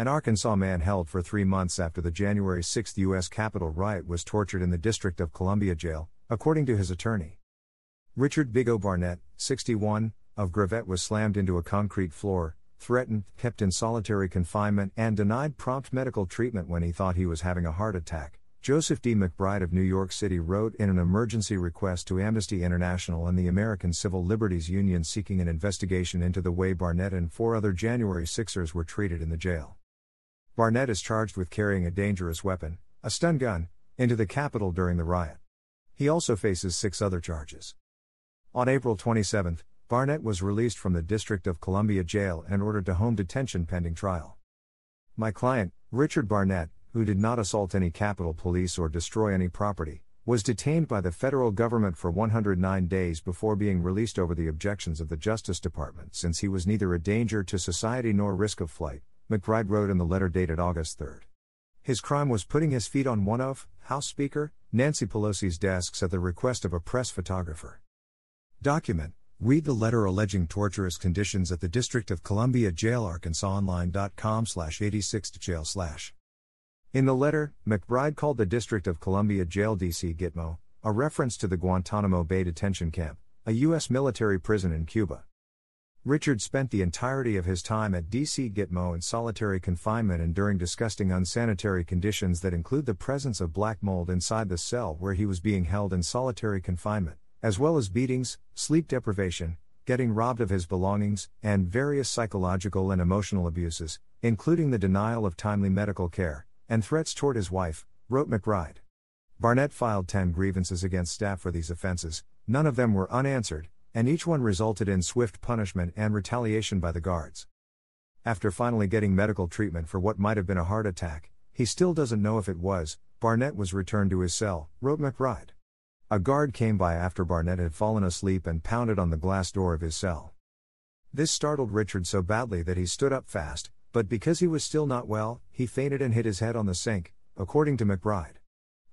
An Arkansas man held for three months after the January 6 U.S. Capitol riot was tortured in the District of Columbia jail, according to his attorney. Richard Big O Barnett, 61, of Gravette was slammed into a concrete floor, threatened, kept in solitary confinement, and denied prompt medical treatment when he thought he was having a heart attack. Joseph D. McBride of New York City wrote in an emergency request to Amnesty International and the American Civil Liberties Union seeking an investigation into the way Barnett and four other January 6ers were treated in the jail. Barnett is charged with carrying a dangerous weapon, a stun gun, into the Capitol during the riot. He also faces six other charges. On April 27, Barnett was released from the District of Columbia jail and ordered to home detention pending trial. My client, Richard Barnett, who did not assault any Capitol Police or destroy any property, was detained by the federal government for 109 days before being released over the objections of the Justice Department since he was neither a danger to society nor risk of flight, McBride wrote in the letter dated August 3. His crime was putting his feet on one of House Speaker Nancy Pelosi's desks at the request of a press photographer. Document Read the letter alleging torturous conditions at the District of Columbia Jail arkansasonline.com slash 86 jail slash. In the letter, McBride called the District of Columbia Jail DC Gitmo, a reference to the Guantanamo Bay Detention Camp, a U.S. military prison in Cuba. Richard spent the entirety of his time at DC Gitmo in solitary confinement and during disgusting unsanitary conditions that include the presence of black mold inside the cell where he was being held in solitary confinement, as well as beatings, sleep deprivation, getting robbed of his belongings, and various psychological and emotional abuses, including the denial of timely medical care, and threats toward his wife, wrote McBride. Barnett filed 10 grievances against staff for these offenses, none of them were unanswered, and each one resulted in swift punishment and retaliation by the guards. After finally getting medical treatment for what might have been a heart attack, he still doesn't know if it was, Barnett was returned to his cell, wrote McBride. A guard came by after Barnett had fallen asleep and pounded on the glass door of his cell. This startled Richard so badly that he stood up fast, but because he was still not well, he fainted and hit his head on the sink, according to McBride.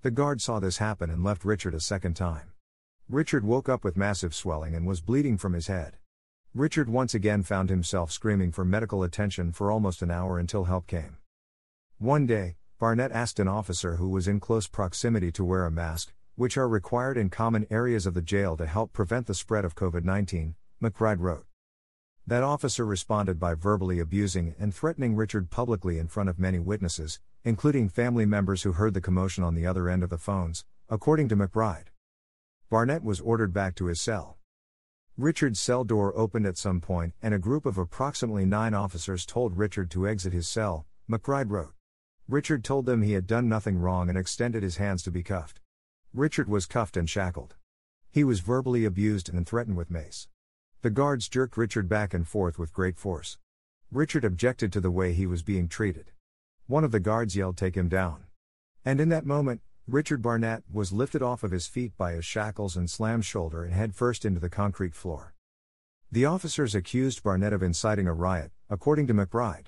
The guard saw this happen and left Richard a second time. Richard woke up with massive swelling and was bleeding from his head. Richard once again found himself screaming for medical attention for almost an hour until help came. One day, Barnett asked an officer who was in close proximity to wear a mask, which are required in common areas of the jail to help prevent the spread of COVID 19, McBride wrote. That officer responded by verbally abusing and threatening Richard publicly in front of many witnesses, including family members who heard the commotion on the other end of the phones, according to McBride. Barnett was ordered back to his cell. Richard's cell door opened at some point, and a group of approximately nine officers told Richard to exit his cell, McBride wrote. Richard told them he had done nothing wrong and extended his hands to be cuffed. Richard was cuffed and shackled. He was verbally abused and threatened with mace. The guards jerked Richard back and forth with great force. Richard objected to the way he was being treated. One of the guards yelled, Take him down. And in that moment, Richard Barnett was lifted off of his feet by his shackles and slammed shoulder and head first into the concrete floor. The officers accused Barnett of inciting a riot, according to McBride.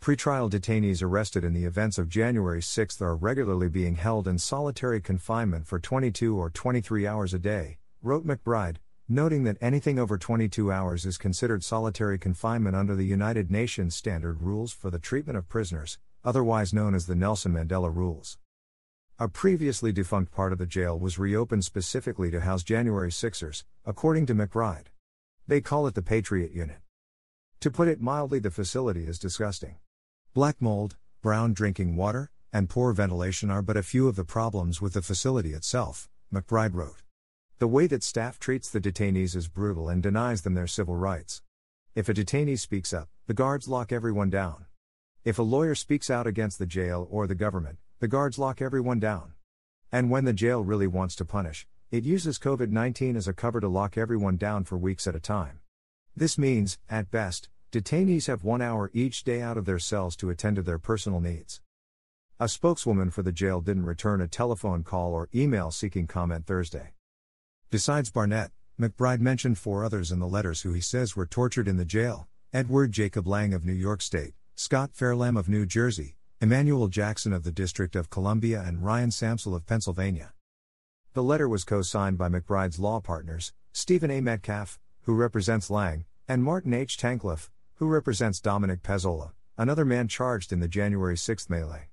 Pretrial detainees arrested in the events of January 6 are regularly being held in solitary confinement for 22 or 23 hours a day, wrote McBride, noting that anything over 22 hours is considered solitary confinement under the United Nations Standard Rules for the Treatment of Prisoners, otherwise known as the Nelson Mandela Rules. A previously defunct part of the jail was reopened specifically to house January Sixers, according to McBride. They call it the Patriot Unit. To put it mildly, the facility is disgusting. Black mold, brown drinking water, and poor ventilation are but a few of the problems with the facility itself, McBride wrote. The way that staff treats the detainees is brutal and denies them their civil rights. If a detainee speaks up, the guards lock everyone down. If a lawyer speaks out against the jail or the government, the guards lock everyone down. And when the jail really wants to punish, it uses COVID 19 as a cover to lock everyone down for weeks at a time. This means, at best, detainees have one hour each day out of their cells to attend to their personal needs. A spokeswoman for the jail didn't return a telephone call or email seeking comment Thursday. Besides Barnett, McBride mentioned four others in the letters who he says were tortured in the jail Edward Jacob Lang of New York State, Scott Fairlamb of New Jersey, Emmanuel Jackson of the District of Columbia, and Ryan Samsel of Pennsylvania. The letter was co signed by McBride's law partners, Stephen A. Metcalf, who represents Lang, and Martin H. Tankleff, who represents Dominic Pezzola, another man charged in the January 6 melee.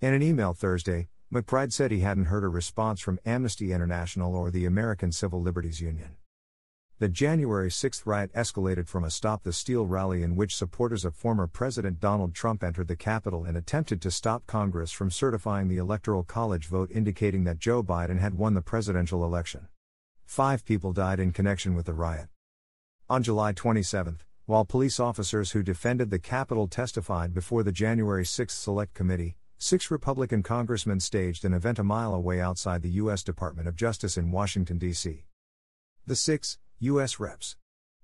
In an email Thursday, McBride said he hadn't heard a response from Amnesty International or the American Civil Liberties Union. The January 6 riot escalated from a Stop the Steal rally in which supporters of former President Donald Trump entered the Capitol and attempted to stop Congress from certifying the Electoral College vote indicating that Joe Biden had won the presidential election. Five people died in connection with the riot. On July 27, while police officers who defended the Capitol testified before the January 6 Select Committee, six Republican congressmen staged an event a mile away outside the U.S. Department of Justice in Washington, D.C. The six, U.S. Reps.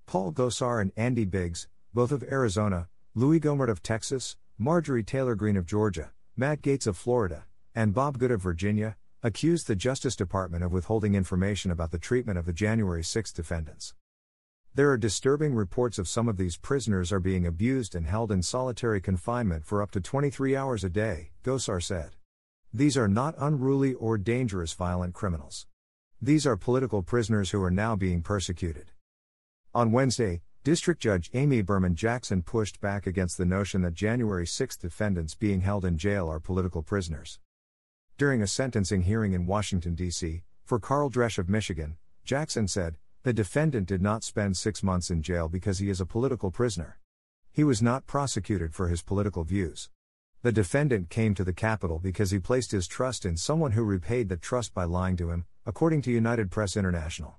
Paul Gosar and Andy Biggs, both of Arizona, Louis Gohmert of Texas, Marjorie Taylor Greene of Georgia, Matt Gaetz of Florida, and Bob Good of Virginia, accused the Justice Department of withholding information about the treatment of the January 6 defendants. There are disturbing reports of some of these prisoners are being abused and held in solitary confinement for up to 23 hours a day, Gosar said. These are not unruly or dangerous violent criminals. These are political prisoners who are now being persecuted. On Wednesday, District Judge Amy Berman Jackson pushed back against the notion that January 6 defendants being held in jail are political prisoners. During a sentencing hearing in Washington, D.C., for Karl Dresch of Michigan, Jackson said, The defendant did not spend six months in jail because he is a political prisoner. He was not prosecuted for his political views. The defendant came to the Capitol because he placed his trust in someone who repaid that trust by lying to him, according to United Press International.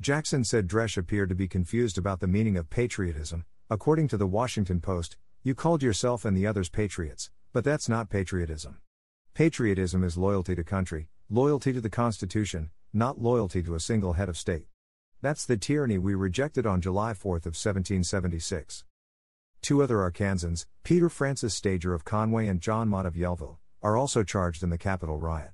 Jackson said Dresch appeared to be confused about the meaning of patriotism. According to the Washington Post, you called yourself and the others patriots, but that's not patriotism. Patriotism is loyalty to country, loyalty to the Constitution, not loyalty to a single head of state. That's the tyranny we rejected on July 4 of 1776. Two other Arkansans, Peter Francis Stager of Conway and John Mott of Yellville, are also charged in the Capitol riot.